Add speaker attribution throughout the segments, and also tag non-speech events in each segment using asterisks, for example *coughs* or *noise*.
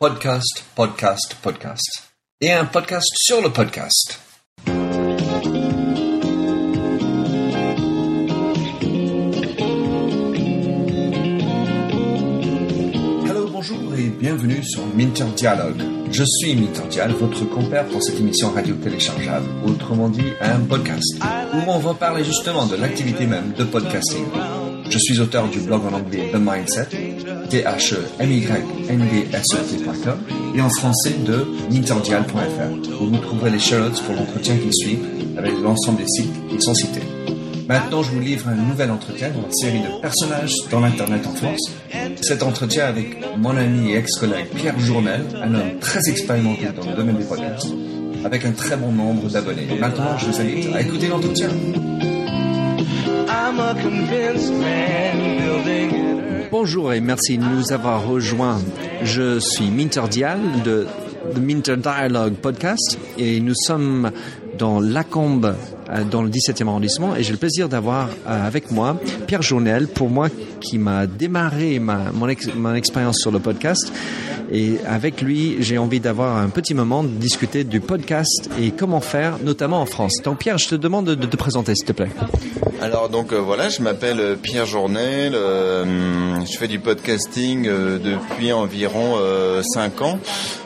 Speaker 1: Podcast, podcast, podcast. Et un podcast sur le podcast. Hello, bonjour et bienvenue sur Minter Dialogue. Je suis Minter Dial, votre compère pour cette émission radio téléchargeable, autrement dit un podcast, où on va parler justement de l'activité même de podcasting. Je suis auteur du blog en anglais The Mindset, t h m y n d s t.com et en français de ninterdial.fr où vous trouverez les show notes pour l'entretien qui suit avec l'ensemble des sites qui sont cités. Maintenant, je vous livre un nouvel entretien dans la série de personnages dans l'Internet en France. Cet entretien avec mon ami et ex-collègue Pierre Journel, un homme très expérimenté dans le domaine des podcasts, avec un très bon nombre d'abonnés. Maintenant, je vous invite à écouter l'entretien. Bonjour et merci de nous avoir rejoints. Je suis Minter Dial de The Minter Dialogue Podcast et nous sommes dans Lacombe, euh, dans le 17e arrondissement, et j'ai le plaisir d'avoir euh, avec moi Pierre Journel, pour moi qui m'a démarré ma, mon, ex- mon expérience sur le podcast. Et avec lui, j'ai envie d'avoir un petit moment de discuter du podcast et comment faire, notamment en France. Donc Pierre, je te demande de, de te présenter, s'il te plaît.
Speaker 2: Alors donc euh, voilà, je m'appelle euh, Pierre Journel, euh, je fais du podcasting euh, depuis environ 5 ans.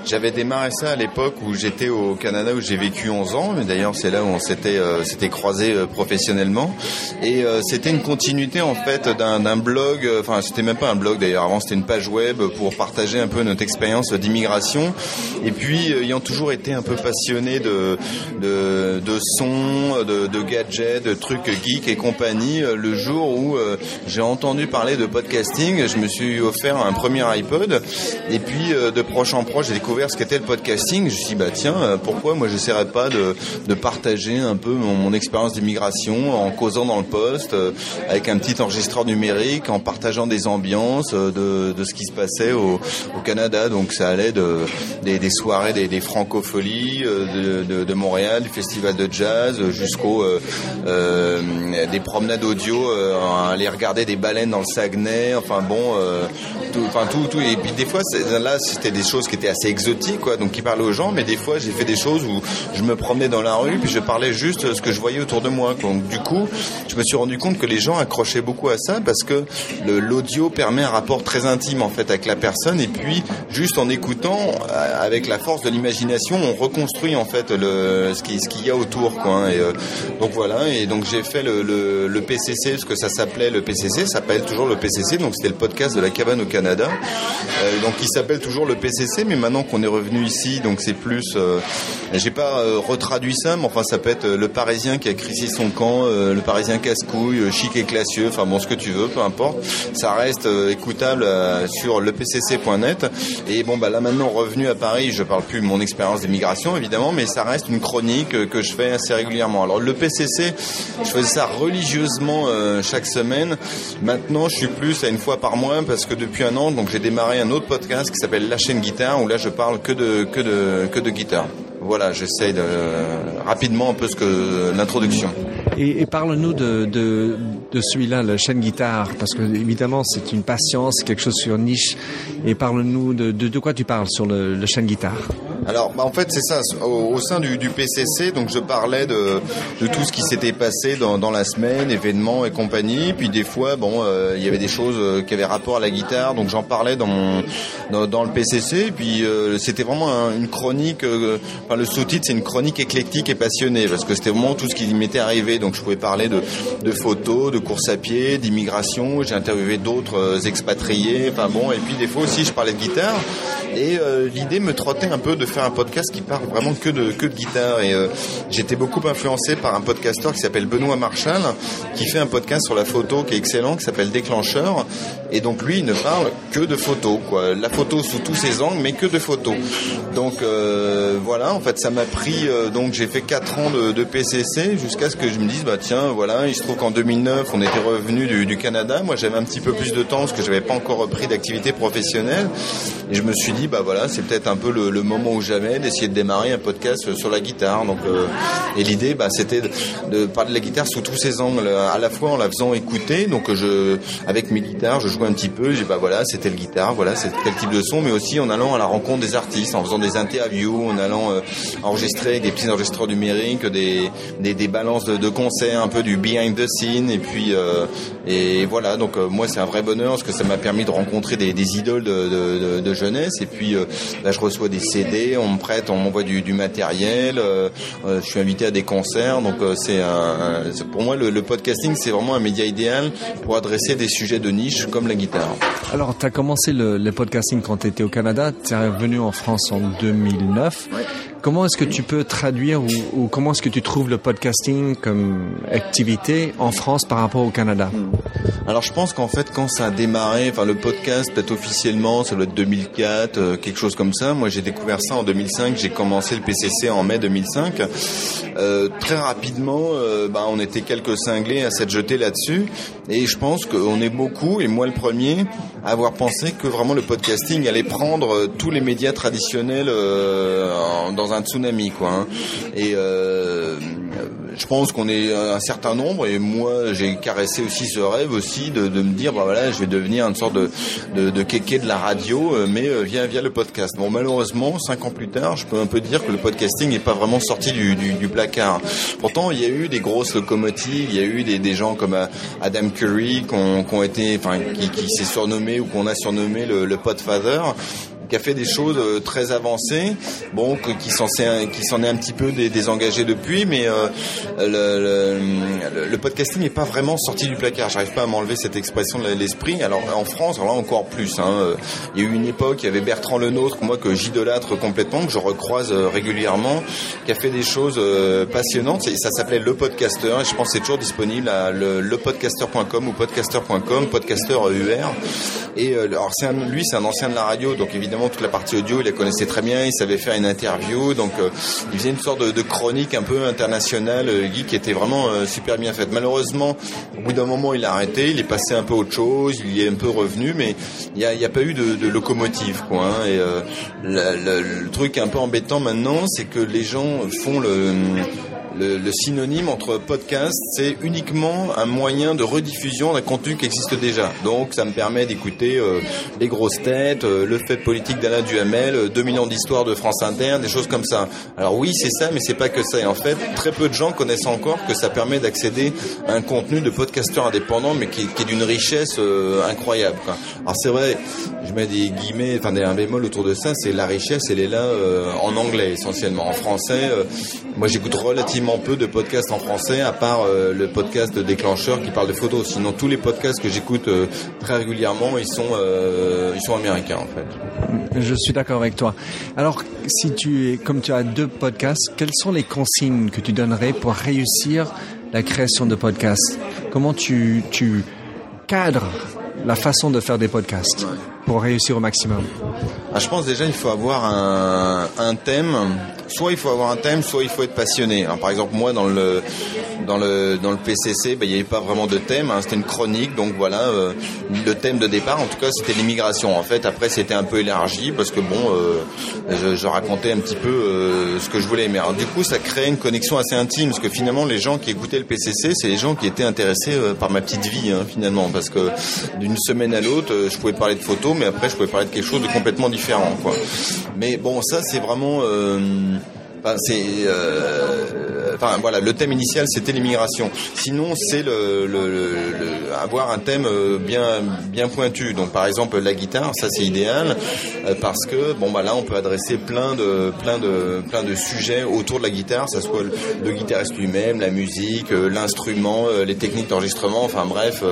Speaker 2: J'avais démarré ça à l'époque où j'étais au Canada où j'ai vécu 11 ans, mais d'ailleurs c'est là où on s'était euh, s'était croisé professionnellement et euh, c'était une continuité en fait d'un blog, euh, enfin c'était même pas un blog d'ailleurs, avant c'était une page web pour partager un peu notre expérience d'immigration et puis euh, ayant toujours été un peu passionné de de, de son, de, de gadgets, de trucs geeks et compagnie, euh, le jour où euh, j'ai entendu parler de podcasting, je me suis offert un premier iPod et puis euh, de proche en proche j'ai découvert ce qu'était le podcasting. Je me suis dit bah tiens pourquoi moi j'essaierais pas de, de partager un peu mon, mon expérience d'immigration en causant dans le poste avec un petit enregistreur numérique, en partageant des ambiances de, de ce qui se passait au, au Canada. Donc ça allait de, des, des soirées, des, des francopholies de, de, Montréal, du festival de jazz jusqu'au euh, euh, promenades audio, euh, aller regarder des baleines dans le Saguenay. Enfin bon, euh, tout, enfin tout. Et puis des fois là c'était des choses qui étaient assez exotiques, quoi, donc qui parlaient aux gens. Mais des fois j'ai fait des choses où je me promenais dans la rue puis je parlais juste ce que je voyais autour de moi. Donc du coup, je me suis rendu compte que les gens accrochaient beaucoup à ça parce que l'audio permet un rapport très intime en fait avec la personne et puis juste en écoutant euh, avec la force de l'imagination on reconstruit en fait le ce qui ce qu'il y a autour quoi hein. et donc voilà et donc j'ai fait le, le PCC parce que ça s'appelait le PCC ça s'appelle toujours le PCC donc c'était le podcast de la cabane au Canada. Euh, donc il s'appelle toujours le PCC mais maintenant qu'on est revenu ici donc c'est plus euh, j'ai pas euh, retraduit ça mais enfin ça peut être euh, le Parisien qui a crissé son camp le Parisien casse-couille chic et classieux enfin bon ce que tu veux peu importe. Ça reste écoutable sur lepcc.net et bon bah là maintenant revenu à Paris je parle plus de mon expérience d'immigration évidemment mais ça reste une chronique que je fais assez régulièrement. Alors le PCC je faisais ça religieusement euh, chaque semaine maintenant je suis plus à une fois par mois parce que depuis un an donc j'ai démarré un autre podcast qui s'appelle La chaîne guitare où là je parle que de que de que de guitare voilà j'essaie de rapidement un peu ce que l'introduction
Speaker 3: Et, parle-nous de, de, de celui-là, la chaîne guitare, parce que évidemment c'est une patience, quelque chose sur niche. Et parle-nous de, de, de quoi tu parles sur le, le chaîne guitare?
Speaker 2: Alors, bah, en fait, c'est ça. Au, au sein du, du PCC, donc je parlais de, de tout ce qui s'était passé dans, dans la semaine, événements et compagnie. Puis des fois, bon, euh, il y avait des choses euh, qui avaient rapport à la guitare, donc j'en parlais dans mon dans, dans le PCC. Puis euh, c'était vraiment un- une chronique. euh, enfin, le sous-titre, c'est une chronique éclectique et passionnée, parce que c'était vraiment tout ce qui m'était arrivé. Donc je pouvais parler de, de photos, de course à pied, d'immigration. J'ai interviewé d'autres euh, expatriés. Enfin bon, et puis des fois aussi, je parlais de guitare. Et euh, l'idée me trottait un peu de faire un podcast qui parle vraiment que de que de guitare. Et euh, j'étais beaucoup influencé par un podcasteur qui s'appelle Benoît Marshall, qui fait un podcast sur la photo qui est excellent, qui s'appelle Déclencheur. Et donc lui, il ne parle que de photos, quoi. La photo sous tous ses angles, mais que de photos. Donc euh, voilà, en fait, ça m'a pris. euh, donc j'ai fait quatre ans de, de PCC jusqu'à ce que je me dise, bah tiens, voilà, il se trouve qu'en 2009, on était revenu du, du Canada. Moi, j'avais un petit peu plus de temps parce que j'avais pas encore repris d'activité professionnelle. Et je me suis dit bah voilà, c'est peut-être un peu le, le moment ou jamais d'essayer de démarrer un podcast sur la guitare. Donc, euh, et l'idée, bah, c'était de, de parler de la guitare sous tous ses angles, à la fois en la faisant écouter. Donc, je, avec mes guitares, je jouais un petit peu. J'ai bah voilà, c'était le guitare, voilà, c'est tel type de son, mais aussi en allant à la rencontre des artistes, en faisant des interviews, en allant euh, enregistrer des petits enregistreurs numériques, des, des, des balances de, de, concerts, un peu du behind the scene, et puis euh, et voilà. Donc euh, moi, c'est un vrai bonheur parce que ça m'a permis de rencontrer des, des idoles de, de, de, jeunesse, puis là, je reçois des CD, on me prête, on m'envoie du, du, matériel, je suis invité à des concerts, donc c'est un, pour moi le, le podcasting, c'est vraiment un média idéal pour adresser des sujets de niche comme la guitare.
Speaker 1: Alors, tu as commencé le, le podcasting quand tu étais au Canada, tu es revenu en France en 2009.
Speaker 2: Ouais.
Speaker 1: Comment est-ce que tu peux traduire ou, comment est-ce que tu trouves le podcasting comme activité en France par rapport au Canada?
Speaker 2: Alors je pense qu'en fait quand ça a démarré, enfin le podcast peut-être officiellement, ça doit être 2004, euh, quelque chose comme ça. Moi j'ai découvert ça en 2005, j'ai commencé le PCC en mai 2005. Euh, très rapidement, euh, bah, on était quelques cinglés à s'être jetés là-dessus et je pense qu'on est beaucoup, et moi le premier, à avoir pensé que vraiment le podcasting allait prendre tous les médias traditionnels euh, un tsunami quoi. Hein. Et euh, je pense qu'on est un certain nombre et moi j'ai caressé aussi ce rêve aussi de, me dire bah voilà je vais devenir une sorte de de, de kéké de la radio mais via via le podcast. Bon malheureusement cinq ans plus tard je peux un peu dire que le podcasting n'est pas vraiment sorti du, placard. Pourtant il y a eu des grosses locomotives, il y a eu des, des gens comme Adam Curry qui été enfin qui s'est surnommé ou qu'on a surnommé le, le Podfather qui a fait des choses très avancées, bon, qui s'en qui s'en est un petit peu désengagé depuis, mais euh, le, le, le, podcasting n'est pas vraiment sorti du placard. J'arrive pas à m'enlever cette expression de l'esprit. Alors en France, alors là encore plus. Hein, il y a eu une époque, il y avait Bertrand Lenôtre, moi que j'idolâtre complètement, que je recroise régulièrement, qui a fait des choses passionnantes. Ça s'appelait Le Podcaster, et je pense que c'est toujours disponible à le, lepodcaster.com ou podcaster.com, podcaster EUR. Et alors c'est lui, c'est un ancien de la radio, donc évidemment toute la partie audio, il la connaissait très bien, il savait faire une interview, donc euh, il faisait une sorte de, chronique un peu internationale, euh, Guy, qui était vraiment euh, super bien faite. Malheureusement, au bout d'un moment, il a arrêté, il est passé un peu autre chose, il y est un peu revenu, mais il n'y a, pas eu de, locomotive, quoi. Hein, et le truc un peu embêtant maintenant, c'est que les gens font le le, le, synonyme entre podcast, c'est uniquement un moyen de rediffusion d'un contenu qui existe déjà. Donc ça me permet d'écouter euh, les grosses têtes, euh, le fait politique d'Alain Duhamel, euh, 2 millions d'histoires de France Inter, des choses comme ça. Alors oui, c'est ça, mais c'est pas que ça. Et en fait, très peu de gens connaissent encore que ça permet d'accéder à un contenu de podcasteur indépendant, mais qui, qui est d'une richesse euh, incroyable. Quoi. Alors c'est vrai, je mets des guillemets, enfin des un bémol autour de ça, c'est la richesse, elle est là euh, en anglais essentiellement. En français, moi j'écoute relativement peu de podcasts en français, à part euh, le podcast déclencheur qui parle de photos. Sinon, tous les podcasts que j'écoute euh, très régulièrement, ils sont, euh, ils sont américains en fait.
Speaker 1: Je suis d'accord avec toi. Alors, si tu es, comme tu as deux podcasts, quelles sont les consignes que tu donnerais pour réussir la création de podcasts? Comment tu, tu cadres la façon de faire des podcasts pour réussir au maximum?
Speaker 2: Ah, Je pense déjà il faut avoir un, un, thème. Soit il faut avoir un thème, soit il faut être passionné. Par exemple, moi dans le dans le dans le PCC, ben, il n'y avait pas vraiment de thème. Hein, c'était une chronique, donc voilà. Euh, le thème de départ, en tout cas, c'était l'immigration. En fait, après, c'était un peu élargi parce que bon, euh, je, je, racontais un petit peu euh, ce que je voulais. Mais alors, du coup, ça créait une connexion assez intime parce que finalement, les gens qui écoutaient le PCC, c'est les gens qui étaient intéressés euh, par ma petite vie, hein, finalement, parce que d'une semaine à l'autre, je pouvais parler de photos, mais après, je pouvais parler de quelque chose de complètement différent, quoi. Mais bon, ça, c'est vraiment. Euh, Enfin, c'est, euh, voilà, le thème initial c'était l'immigration. Sinon, c'est le, le, le, avoir un thème bien bien pointu. Donc par exemple la guitare, ça c'est idéal euh, parce que bon bah là on peut adresser plein de plein de plein de sujets autour de la guitare, ça soit le, guitariste lui-même, la musique, euh, l'instrument, euh, les techniques d'enregistrement. Enfin bref,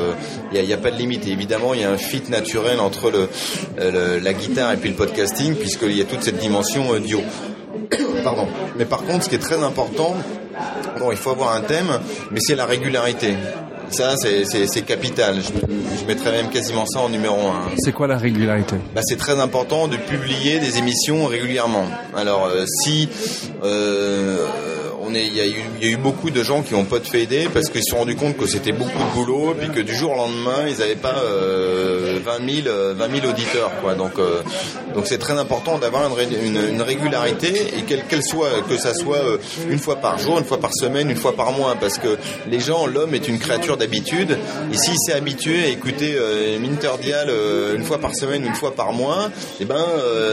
Speaker 2: il n'y a, a, pas de limite. Et évidemment, il y a un fit naturel entre la guitare et puis le podcasting puisqu'il y a toute cette dimension audio. *coughs* Pardon. Mais par contre, ce qui est très important, bon, il faut avoir un thème, mais c'est la régularité. Ça, c'est capital. Je, je, mettrais même quasiment ça en numéro un.
Speaker 1: C'est quoi la régularité?
Speaker 2: Bah, C'est très important de publier des émissions régulièrement. Alors, euh, si euh, il y, a eu, beaucoup de gens qui ont pas de fédé parce qu'ils se sont rendus compte que c'était beaucoup de boulot, puis que du jour au lendemain, ils n'avaient pas euh, 20 000, 20 000 auditeurs. Donc, euh, donc c'est très important d'avoir une, régularité et quelle soit, que ça soit euh, une fois par jour, une fois par semaine, une fois par mois, parce que les gens, l'homme est une créature d'habitude. Et s'il s'est habitué à écouter Minterdial euh, une fois par semaine, une fois par mois, eh ben,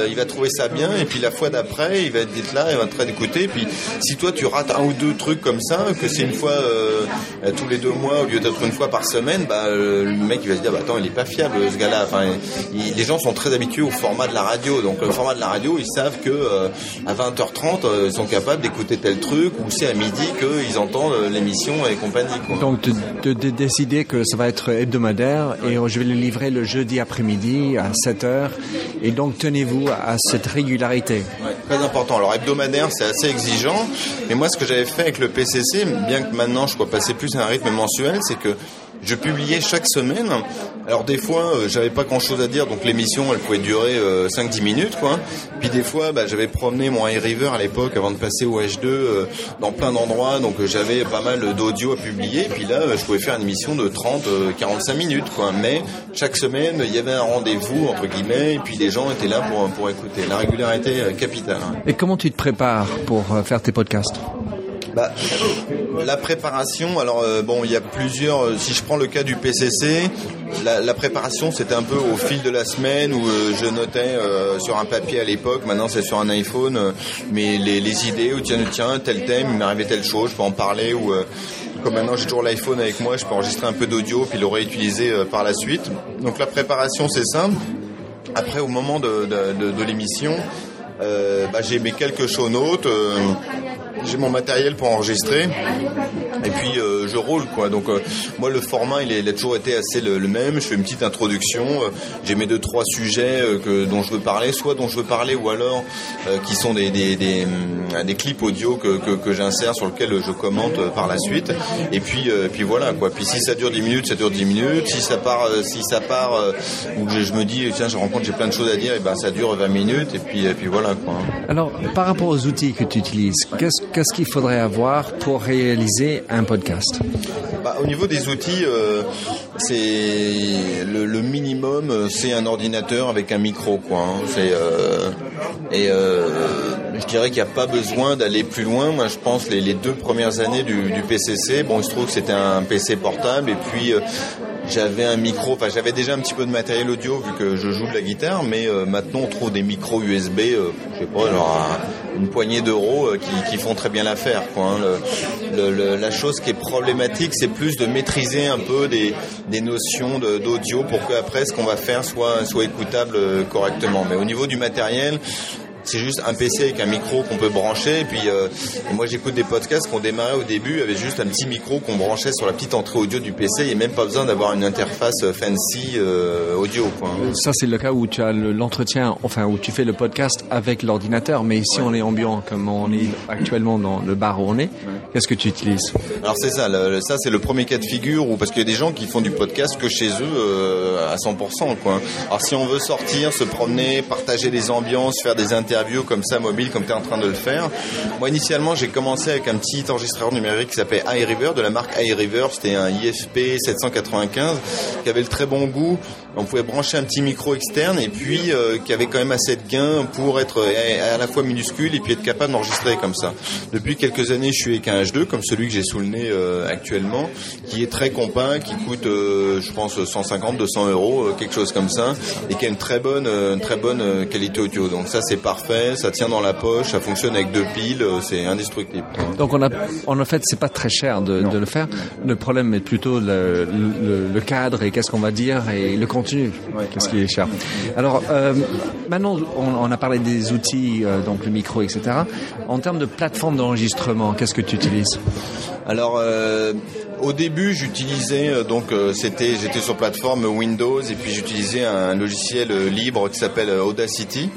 Speaker 2: il va trouver ça bien. Et puis la fois d'après, il va être là, il va être train d'écouter. Puis si toi tu un ou deux trucs comme ça, que c'est une fois euh, tous les deux mois au lieu d'être une fois par semaine, bah, le mec il va se dire, bah, attends, il est pas fiable ce gars-là. Enfin, les gens sont très habitués au format de la radio. Donc le format de la radio, ils savent que à 20h30, ils sont capables d'écouter tel truc, ou c'est à midi qu'ils entendent l'émission et compagnie. Quoi.
Speaker 1: Donc de, de, décider que ça va être hebdomadaire et je vais le livrer le jeudi après-midi à 7h. Et donc tenez-vous à cette régularité.
Speaker 2: Ouais, très important. Alors hebdomadaire, c'est assez exigeant. Mais moi, ce que j'avais fait avec le PCC, bien que maintenant je sois passer plus à un rythme mensuel, c'est que je publiais chaque semaine. Alors des fois, euh, j'avais pas grand-chose à dire, donc l'émission, elle pouvait durer euh, 5-10 minutes, quoi. Puis des fois, bah, j'avais promené mon iRiver à l'époque avant de passer au H2 euh, dans plein d'endroits, donc euh, j'avais pas mal d'audio à publier. Puis là, je pouvais faire une émission de 30-45 minutes, quoi. Mais chaque semaine, il y avait un rendez-vous entre guillemets, et puis les gens étaient là pour pour écouter. La régularité capitale. Hein.
Speaker 1: Et comment tu te prépares pour faire tes podcasts?
Speaker 2: Bah, la préparation, alors euh, bon, il y a plusieurs. Euh, si je prends le cas du PCC, la, la préparation c'était un peu au fil de la semaine où euh, je notais sur un papier à l'époque. Maintenant c'est sur un iPhone, mais les, les, idées. Ou tiens, tiens, tel thème, il arrivé telle chose, je peux en parler. Ou comme maintenant j'ai toujours l'iPhone avec moi, je peux enregistrer un peu d'audio puis le réutiliser par la suite. Donc la préparation c'est simple. Après au moment de, de, de, l'émission, bah, j'ai mes quelques show notes j'ai mon matériel pour enregistrer et puis euh, je roule quoi. Donc euh, moi le format il, est, il, a toujours été assez le, même. Je fais une petite introduction. Euh, j'ai mes deux trois sujets euh, que, dont je veux parler, soit dont je veux parler ou alors euh, qui sont des, des, des, des, clips audio que, que, que j'insère sur lesquels je commente par la suite. Et puis puis voilà quoi. Puis si ça dure 10 minutes, ça dure 10 minutes. Si ça part si ça part où je, je, me dis tiens je rencontre j'ai plein de choses à dire et ben ça dure 20 minutes et puis et puis voilà quoi.
Speaker 1: Alors par rapport aux outils que tu utilises, qu'est-ce qu'est-ce qu'il faudrait avoir pour réaliser un podcast
Speaker 2: bah, Au niveau des outils, euh, c'est le, minimum, c'est un ordinateur avec un micro, quoi. Hein. C'est euh, et euh, je dirais qu'il n'y a pas besoin d'aller plus loin. Moi, je pense les, les deux premières années du, PCC, bon, il se trouve que c'était un PC portable et puis euh, j'avais un micro, enfin j'avais déjà un petit peu de matériel audio vu que je joue de la guitare, mais euh, maintenant on trouve des micros USB, euh, je sais pas, genre un, une poignée d'euros euh, qui, qui, font très bien l'affaire. Quoi, hein. le, le, la chose qui est problématique, c'est plus de maîtriser un peu des, des notions d'audio pour qu'après ce qu'on va faire soit, soit écoutable correctement. Mais au niveau du matériel, c'est juste un PC avec un micro qu'on peut brancher. Et puis, euh, moi, j'écoute des podcasts qu'on démarrait au début avec juste un petit micro qu'on branchait sur la petite entrée audio du PC. Il n'y a même pas besoin d'avoir une interface fancy euh, audio. Quoi.
Speaker 1: Ça, c'est le cas où tu as l'entretien, enfin, où tu fais le podcast avec l'ordinateur. Mais ouais. on est ambiant, comme on est actuellement dans le bar où on est. Ouais. Qu'est-ce que tu utilises?
Speaker 2: Alors, c'est ça. Le, ça, c'est le premier cas de figure où, parce qu'il y a des gens qui font du podcast que chez eux euh, à 100%. Quoi. Alors, si on veut sortir, se promener, partager des ambiances, faire des interviews, interview comme ça mobile comme tu es en train de le faire. Moi initialement j'ai commencé avec un petit enregistreur numérique qui s'appelait iRiver de la marque iRiver, c'était un IFP 795 qui avait le très bon goût. On pouvait brancher un petit micro externe et puis euh, qui avait quand même assez de gain pour être à la fois minuscule et puis être capable d'enregistrer comme ça. Depuis quelques années je suis avec un H2 comme celui que j'ai sous le nez euh, actuellement qui est très compact, qui coûte euh, je pense 150 200 euros quelque chose comme ça et qui a une très bonne une très bonne qualité audio. Donc ça c'est parfait fait, ça tient dans la poche, ça fonctionne avec deux piles, c'est indestructible.
Speaker 1: Donc on a, en fait, c'est pas très cher de, de, le faire. Le problème est plutôt le, le, le cadre et qu'est-ce qu'on va dire et le contenu, ouais, qu'est-ce ouais. qui est cher. Alors euh, maintenant, on, on, a parlé des outils, euh, donc le micro, etc. En termes de plateforme d'enregistrement, qu'est-ce que tu utilises?
Speaker 2: Alors euh, au début, j'utilisais donc c'était j'étais sur plateforme Windows et puis j'utilisais un logiciel libre qui s'appelle Audacity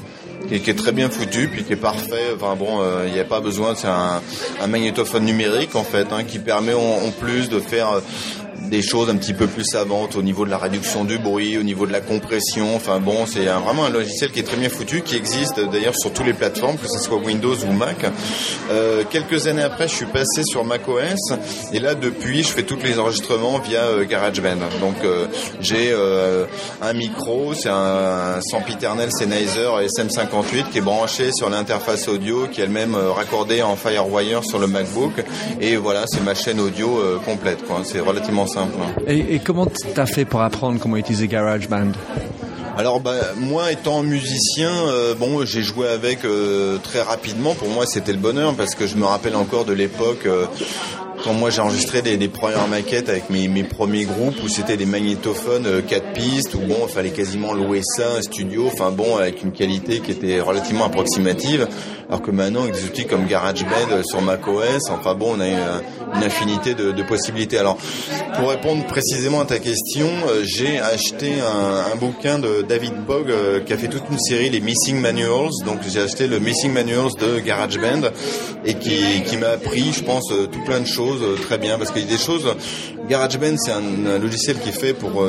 Speaker 2: qui, qui, est très bien foutu, puis qui est parfait. Enfin bon, il euh, n'y a pas besoin, c'est un, un, magnétophone numérique en fait, hein, qui permet en, en, plus de faire des choses un petit peu plus savantes au niveau de la réduction du bruit, au niveau de la compression. Enfin bon, c'est vraiment un logiciel qui est très bien foutu, qui existe d'ailleurs sur toutes les plateformes, que ce soit Windows ou Mac. Euh, quelques années après, je suis passé sur macOS et là depuis, je fais tous les enregistrements via euh, GarageBand. Donc euh, j'ai euh, un micro, c'est un sempiternel Sennheiser SM58 qui est branché sur l'interface audio, qui est elle-même raccordée en FireWire sur le MacBook. Et voilà, c'est ma chaîne audio complète. C'est relativement simple. Hein.
Speaker 1: Et, et comment t'as fait pour apprendre comment utiliser GarageBand?
Speaker 2: Alors bah, moi étant musicien, euh, bon j'ai joué avec euh, très rapidement. Pour moi c'était le bonheur parce que je me rappelle encore de l'époque euh, quand moi j'ai enregistré des, des, premières maquettes avec mes, mes premiers groupes où c'était des magnétophones 4 pistes où bon il fallait quasiment louer ça un studio, enfin bon avec une qualité qui était relativement approximative. Alors que maintenant avec des outils comme GarageBand sur macOS, enfin bon on a une, infinité de, possibilités. Alors pour répondre précisément à ta question, j'ai acheté un, bouquin de David Bog euh, qui a fait toute une série, les Missing Manuals. Donc j'ai acheté le Missing Manuals de GarageBand et qui, m'a appris, je pense, euh, tout plein de choses euh, très bien parce qu'il y a des choses. GarageBand, c'est un, un, logiciel qui est fait pour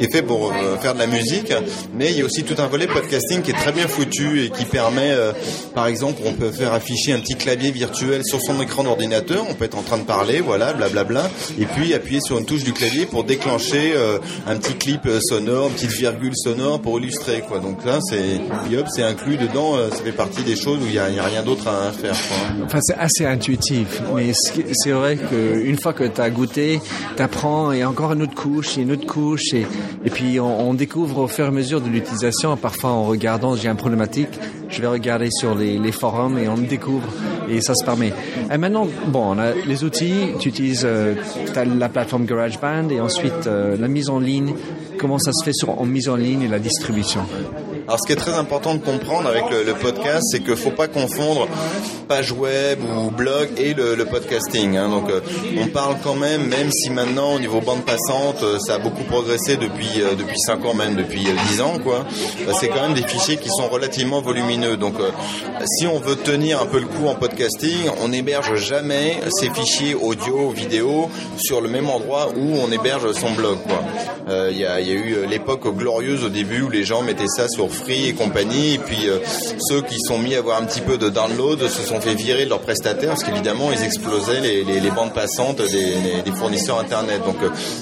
Speaker 2: qui est fait pour euh, faire de la musique, mais il y a aussi tout un volet podcasting qui est très bien foutu et qui permet, euh, par exemple, on peut faire afficher un petit clavier virtuel sur son écran d'ordinateur, on peut être en train de parler, voilà, blablabla, et puis appuyer sur une touche du clavier pour déclencher euh, un petit clip sonore, une petite virgule sonore pour illustrer, quoi. Donc là, c'est, c'est inclus dedans, ça fait partie des choses où il n'y a, a, rien d'autre à faire. Quoi.
Speaker 1: Enfin, c'est assez intuitif, mais c'est vrai qu'une fois que tu as goûté, tu apprends, et encore une autre couche, et une autre couche, et et puis on, on, découvre au fur et à mesure de l'utilisation, parfois en regardant, j'ai un problématique, je vais regarder sur les, les, forums et on découvre et ça se permet. Et maintenant, bon, on a les outils, tu utilises euh, la plateforme GarageBand et ensuite euh, la mise en ligne. Comment ça se fait sur, en mise en ligne et la distribution?
Speaker 2: Alors ce qui est très important de comprendre avec le, podcast, c'est qu'il faut pas confondre page web ou blog et le, podcasting. Hein. Donc euh, on parle quand même, même si maintenant au niveau bande passante, euh, ça a beaucoup progressé depuis euh, depuis 5 ans, même depuis 10 ans, quoi. Bah, c'est quand même des fichiers qui sont relativement volumineux. Donc si on veut tenir un peu le coup en podcasting, on n'héberge jamais ces fichiers audio, vidéo sur le même endroit où on héberge son blog. Il y, a, y, a, eu l'époque glorieuse au début où les gens mettaient ça sur Et compagnie, et puis euh, ceux qui sont mis à avoir un petit peu de download se sont fait virer de leurs prestataires parce qu'évidemment ils explosaient les, bandes passantes des, fournisseurs internet. Donc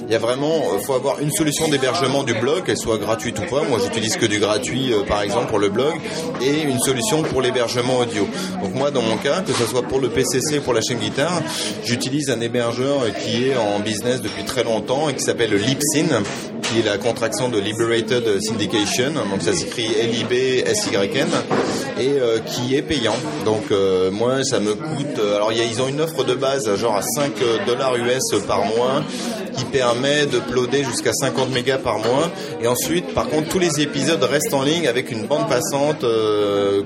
Speaker 2: il y a vraiment, faut avoir une solution d'hébergement du blog, qu'elle soit gratuite ou pas. Moi j'utilise que du gratuit par exemple pour le blog et une solution pour l'hébergement audio. Donc moi dans mon cas, que ce soit pour le PCC ou pour la chaîne guitare, j'utilise un hébergeur qui est en business depuis très longtemps et qui s'appelle Libsyn qui est la contraction de Liberated Syndication, donc ça s'écrit L-I-B-S-Y-N, et euh, qui est payant. Donc euh, moi, ça me coûte... Euh, alors y a, ils ont une offre de base, genre à 5 dollars US par mois, qui permet de jusqu'à 50 mégas par mois. Et ensuite, par contre, tous les épisodes restent en ligne avec une bande passante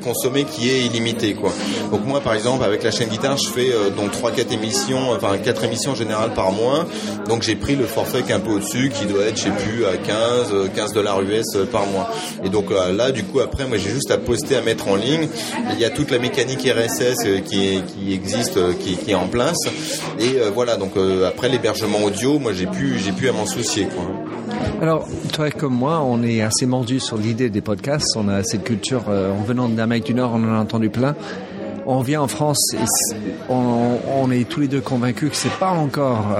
Speaker 2: consommée qui est illimitée. Quoi. Donc moi, par exemple, avec la chaîne guitare, je fais donc 3-4 émissions, enfin 4 émissions générales par mois. Donc j'ai pris le forfait qui est un peu au-dessus, qui doit être, je sais plus, à 15, 15 dollars US par mois. Et donc là, du coup, après, moi, j'ai juste à poster, à mettre en ligne. Il y a toute la mécanique RSS euh, qui, existe, euh, qui, est en place. Et euh, voilà, donc après l'hébergement audio, moi, j'ai pu, j'ai pu à m'en soucier.
Speaker 1: Alors, toi comme moi, on est assez mordu sur l'idée des podcasts. On a cette culture, en venant d'Amérique du Nord, on en a entendu plein. On vient en France et on, est tous les deux convaincus que c'est pas encore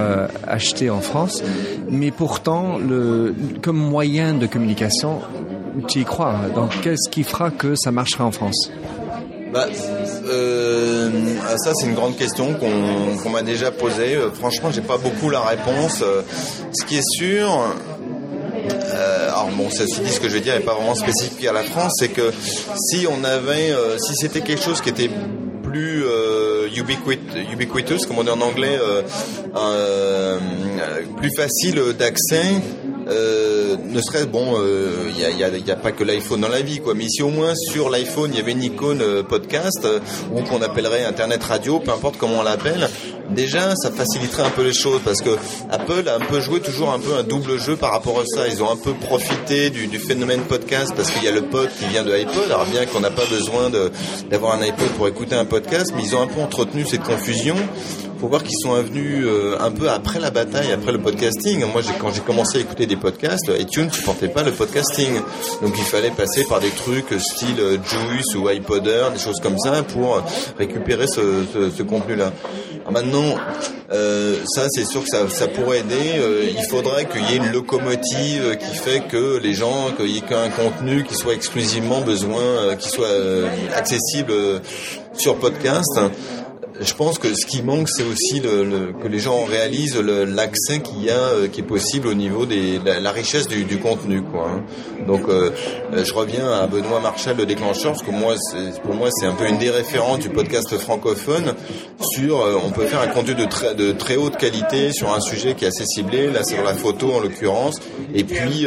Speaker 1: acheté en France, mais pourtant, comme moyen de communication, tu y crois. Donc, qu'est-ce qui fera que ça marchera en France?
Speaker 2: Bah, euh, ça c'est une grande question qu'on qu m'a déjà posée. Euh, franchement, j'ai pas beaucoup la réponse. Euh, ce qui est sûr, euh, alors bon, ceci dit, ce que je vais dire n'est pas vraiment spécifique à la France, c'est que si on avait, si c'était quelque chose qui était plus ubiquit, ubiquitous, comme on dit en anglais, plus facile d'accès, euh, ne serait bon, il euh, n'y a, pas que l'iPhone dans la vie, quoi. Mais si au moins sur l'iPhone il y avait une icône euh, podcast ou qu'on appellerait Internet radio, peu importe comment on l'appelle, déjà ça faciliterait un peu les choses parce que Apple a un peu joué toujours un peu un double jeu par rapport à ça. Ils ont un peu profité du, du phénomène podcast parce qu'il y a le pod qui vient de iPod. Alors bien qu'on n'a pas besoin d'avoir un iPod pour écouter un podcast, mais ils ont un peu entretenu cette confusion faut voir qu'ils sont venus euh, un peu après la bataille, après le podcasting. Moi, quand j'ai commencé à écouter des podcasts, iTunes ne supportait pas le podcasting. Donc il fallait passer par des trucs style euh, Juice ou iPodder, des choses comme ça pour récupérer ce, ce contenu-là. Maintenant, euh, ça c'est sûr que ça, ça pourrait aider. Euh, il faudrait qu'il y ait une locomotive qui fait que les gens, qu'il y ait qu'un contenu qui soit exclusivement besoin, qui soit accessible sur podcast je pense que ce qui manque, c'est aussi le, le, que les gens réalisent l'accès qu'il y a, euh, qui est possible au niveau des la, richesse du, du, contenu, quoi. Hein. Donc, euh, euh, je reviens à Benoît Marchal, le déclencheur, parce que moi, pour moi, c'est un peu une des références du podcast francophone sur. on peut faire un contenu de très de très haute qualité sur un sujet qui est assez ciblé. Là, sur la photo en l'occurrence, et puis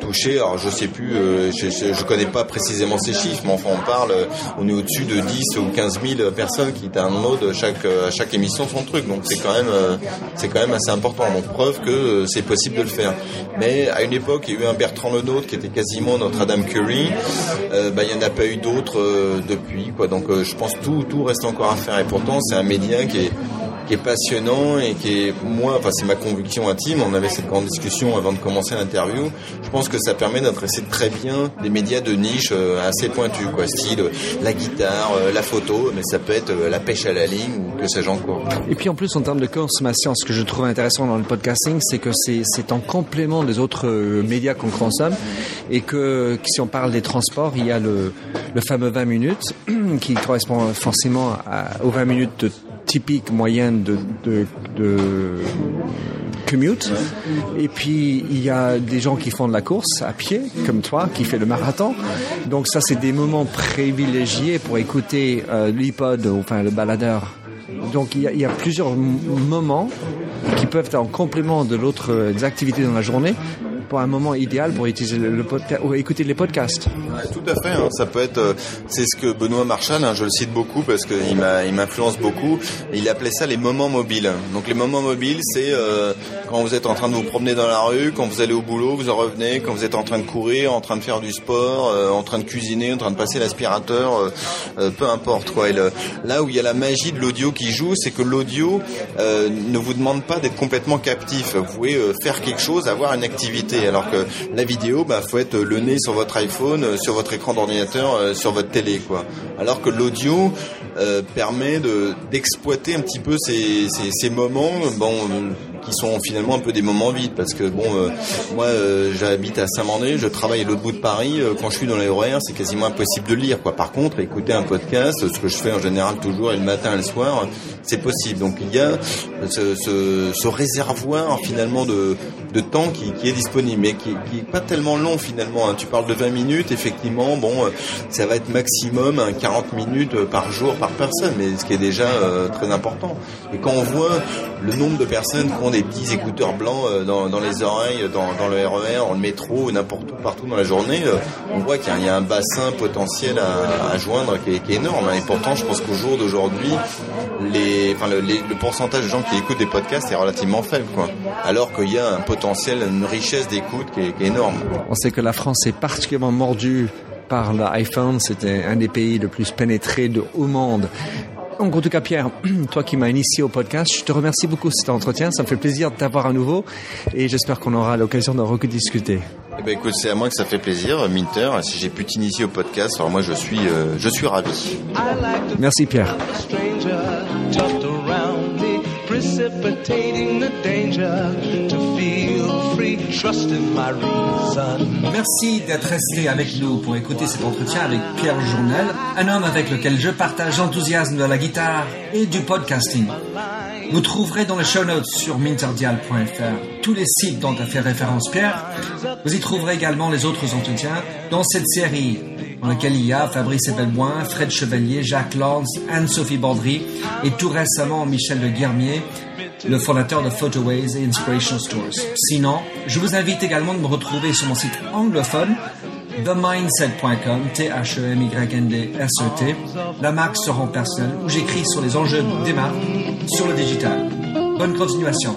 Speaker 2: toucher. Alors, je sais plus, je, je, je, connais pas précisément ces chiffres, mais enfin, on parle. On est au-dessus de 10 ou 15 000 personnes qui un mode chaque à chaque émission son truc. Donc c'est quand même euh, c'est quand même assez important. Donc preuve que euh, c'est possible de le faire. Mais à une époque il y a eu un Bertrand Lenôtre qui était quasiment notre Adam Curry. Euh, bah, il n'y en a pas eu d'autres depuis donc je pense tout tout reste encore à faire. Et pourtant c'est un média qui est qui est passionnant et qui est moi, enfin c'est ma conviction intime. On avait cette grande discussion avant de commencer l'interview. Je pense que ça permet d'adresser très bien des médias de niche euh, assez pointus, quoi, style euh, la guitare, euh, la photo, mais ça peut être la pêche à la ligne ou que sais-je encore.
Speaker 1: Et puis en plus en termes de consommation, ce que je trouve intéressant dans le podcasting, c'est que c'est en complément des autres médias qu'on consomme et que si on parle des transports, il y a le, le fameux 20 minutes *clears throat* qui correspond forcément à, aux 20 minutes de typique moyenne de, de, commute. Et puis, il y a des gens qui font de la course à pied, comme toi, qui fait le marathon. Donc ça, c'est des moments privilégiés pour écouter euh, l'iPod, enfin le baladeur. Donc il y, a, plusieurs moments qui peuvent être en complément de l'autre euh, activités dans la journée pour un moment idéal pour utiliser le, podcast ou écouter les podcasts.
Speaker 2: Tout à fait. Hein. Ça peut être, euh, c'est ce que Benoît Marchal, hein, je le cite beaucoup parce qu'il il m'influence beaucoup. il appelait ça les moments mobiles. Donc les moments mobiles, c'est euh, quand vous êtes en train de vous promener dans la rue, quand vous allez au boulot, vous en revenez, quand vous êtes en train de courir, en train de faire du sport, euh, en train de cuisiner, en train de passer l'aspirateur, peu importe quoi. Là où il y a la magie de l'audio qui joue, c'est que l'audio ne vous demande pas d'être complètement captif. Vous pouvez faire quelque chose, avoir une activité alors que la vidéo, bah, faut être le nez sur votre iPhone, euh, sur votre écran d'ordinateur, euh, sur votre télé, quoi. Alors que l'audio euh, permet de d'exploiter un petit peu ces, moments, bon, qui sont finalement un peu des moments vides, parce que bon, moi, j'habite à Saint-Mandé, je travaille à l'autre bout de Paris. quand je suis dans les horaires, c'est quasiment impossible de lire, quoi. Par contre, écouter un podcast, ce que je fais en général toujours, et le matin et le soir, c'est possible. Donc il y a ce réservoir finalement de, de temps qui, est disponible, mais qui, qui est pas tellement long finalement. Hein. Tu parles de 20 minutes, effectivement, bon, euh, ça va être maximum 40 minutes euh, par jour par personne, mais ce qui est déjà euh, très important. Et quand on voit le nombre de personnes qui ont des petits écouteurs blancs dans, les oreilles, dans, le RER, dans le métro, n'importe où, partout dans la journée, on voit qu'il y, a un bassin potentiel à, joindre qui est, énorme. Hein. Et pourtant, je pense qu'au jour d'aujourd'hui, le pourcentage de gens qui écoutent des podcasts est relativement faible, quoi. Alors qu'il y a un potentiel une richesse d'écoute qui, qui, est énorme.
Speaker 1: On sait que la France est particulièrement mordue par l'iPhone. C'était un des pays le plus pénétrés de, au monde. Donc, en tout cas, Pierre, *clears throat* toi qui m'as initié au podcast, je te remercie beaucoup de cet entretien. Ça me fait plaisir de t'avoir à nouveau et j'espère qu'on aura l'occasion de rediscuter.
Speaker 2: Eh ben, écoute, c'est à moi que ça fait plaisir, Minter. Si j'ai pu t'initier au podcast, alors moi je suis, euh, je suis ravi.
Speaker 1: Merci, Pierre.
Speaker 4: Merci d'être resté avec nous pour écouter cet entretien avec Pierre Journel, un homme avec lequel je partage l'enthousiasme de la guitare et du podcasting. Vous trouverez dans les show notes sur minterdial.fr tous les sites dont a fait référence Pierre. Vous y trouverez également les autres entretiens dans cette série dans laquelle il y a Fabrice Ebelboin, Fred Chevalier, Jacques Lance, Anne-Sophie Baldry et tout récemment Michel de Guermier, le fondateur de Photoways et Inspiration Stores. Sinon, je vous invite également de me retrouver sur mon site anglophone
Speaker 1: TheMindset.com, T-H-E-M-Y-N-D-S-E-T, la marque se rend personnelle où j'écris sur les enjeux des marques sur le digital. Bonne continuation.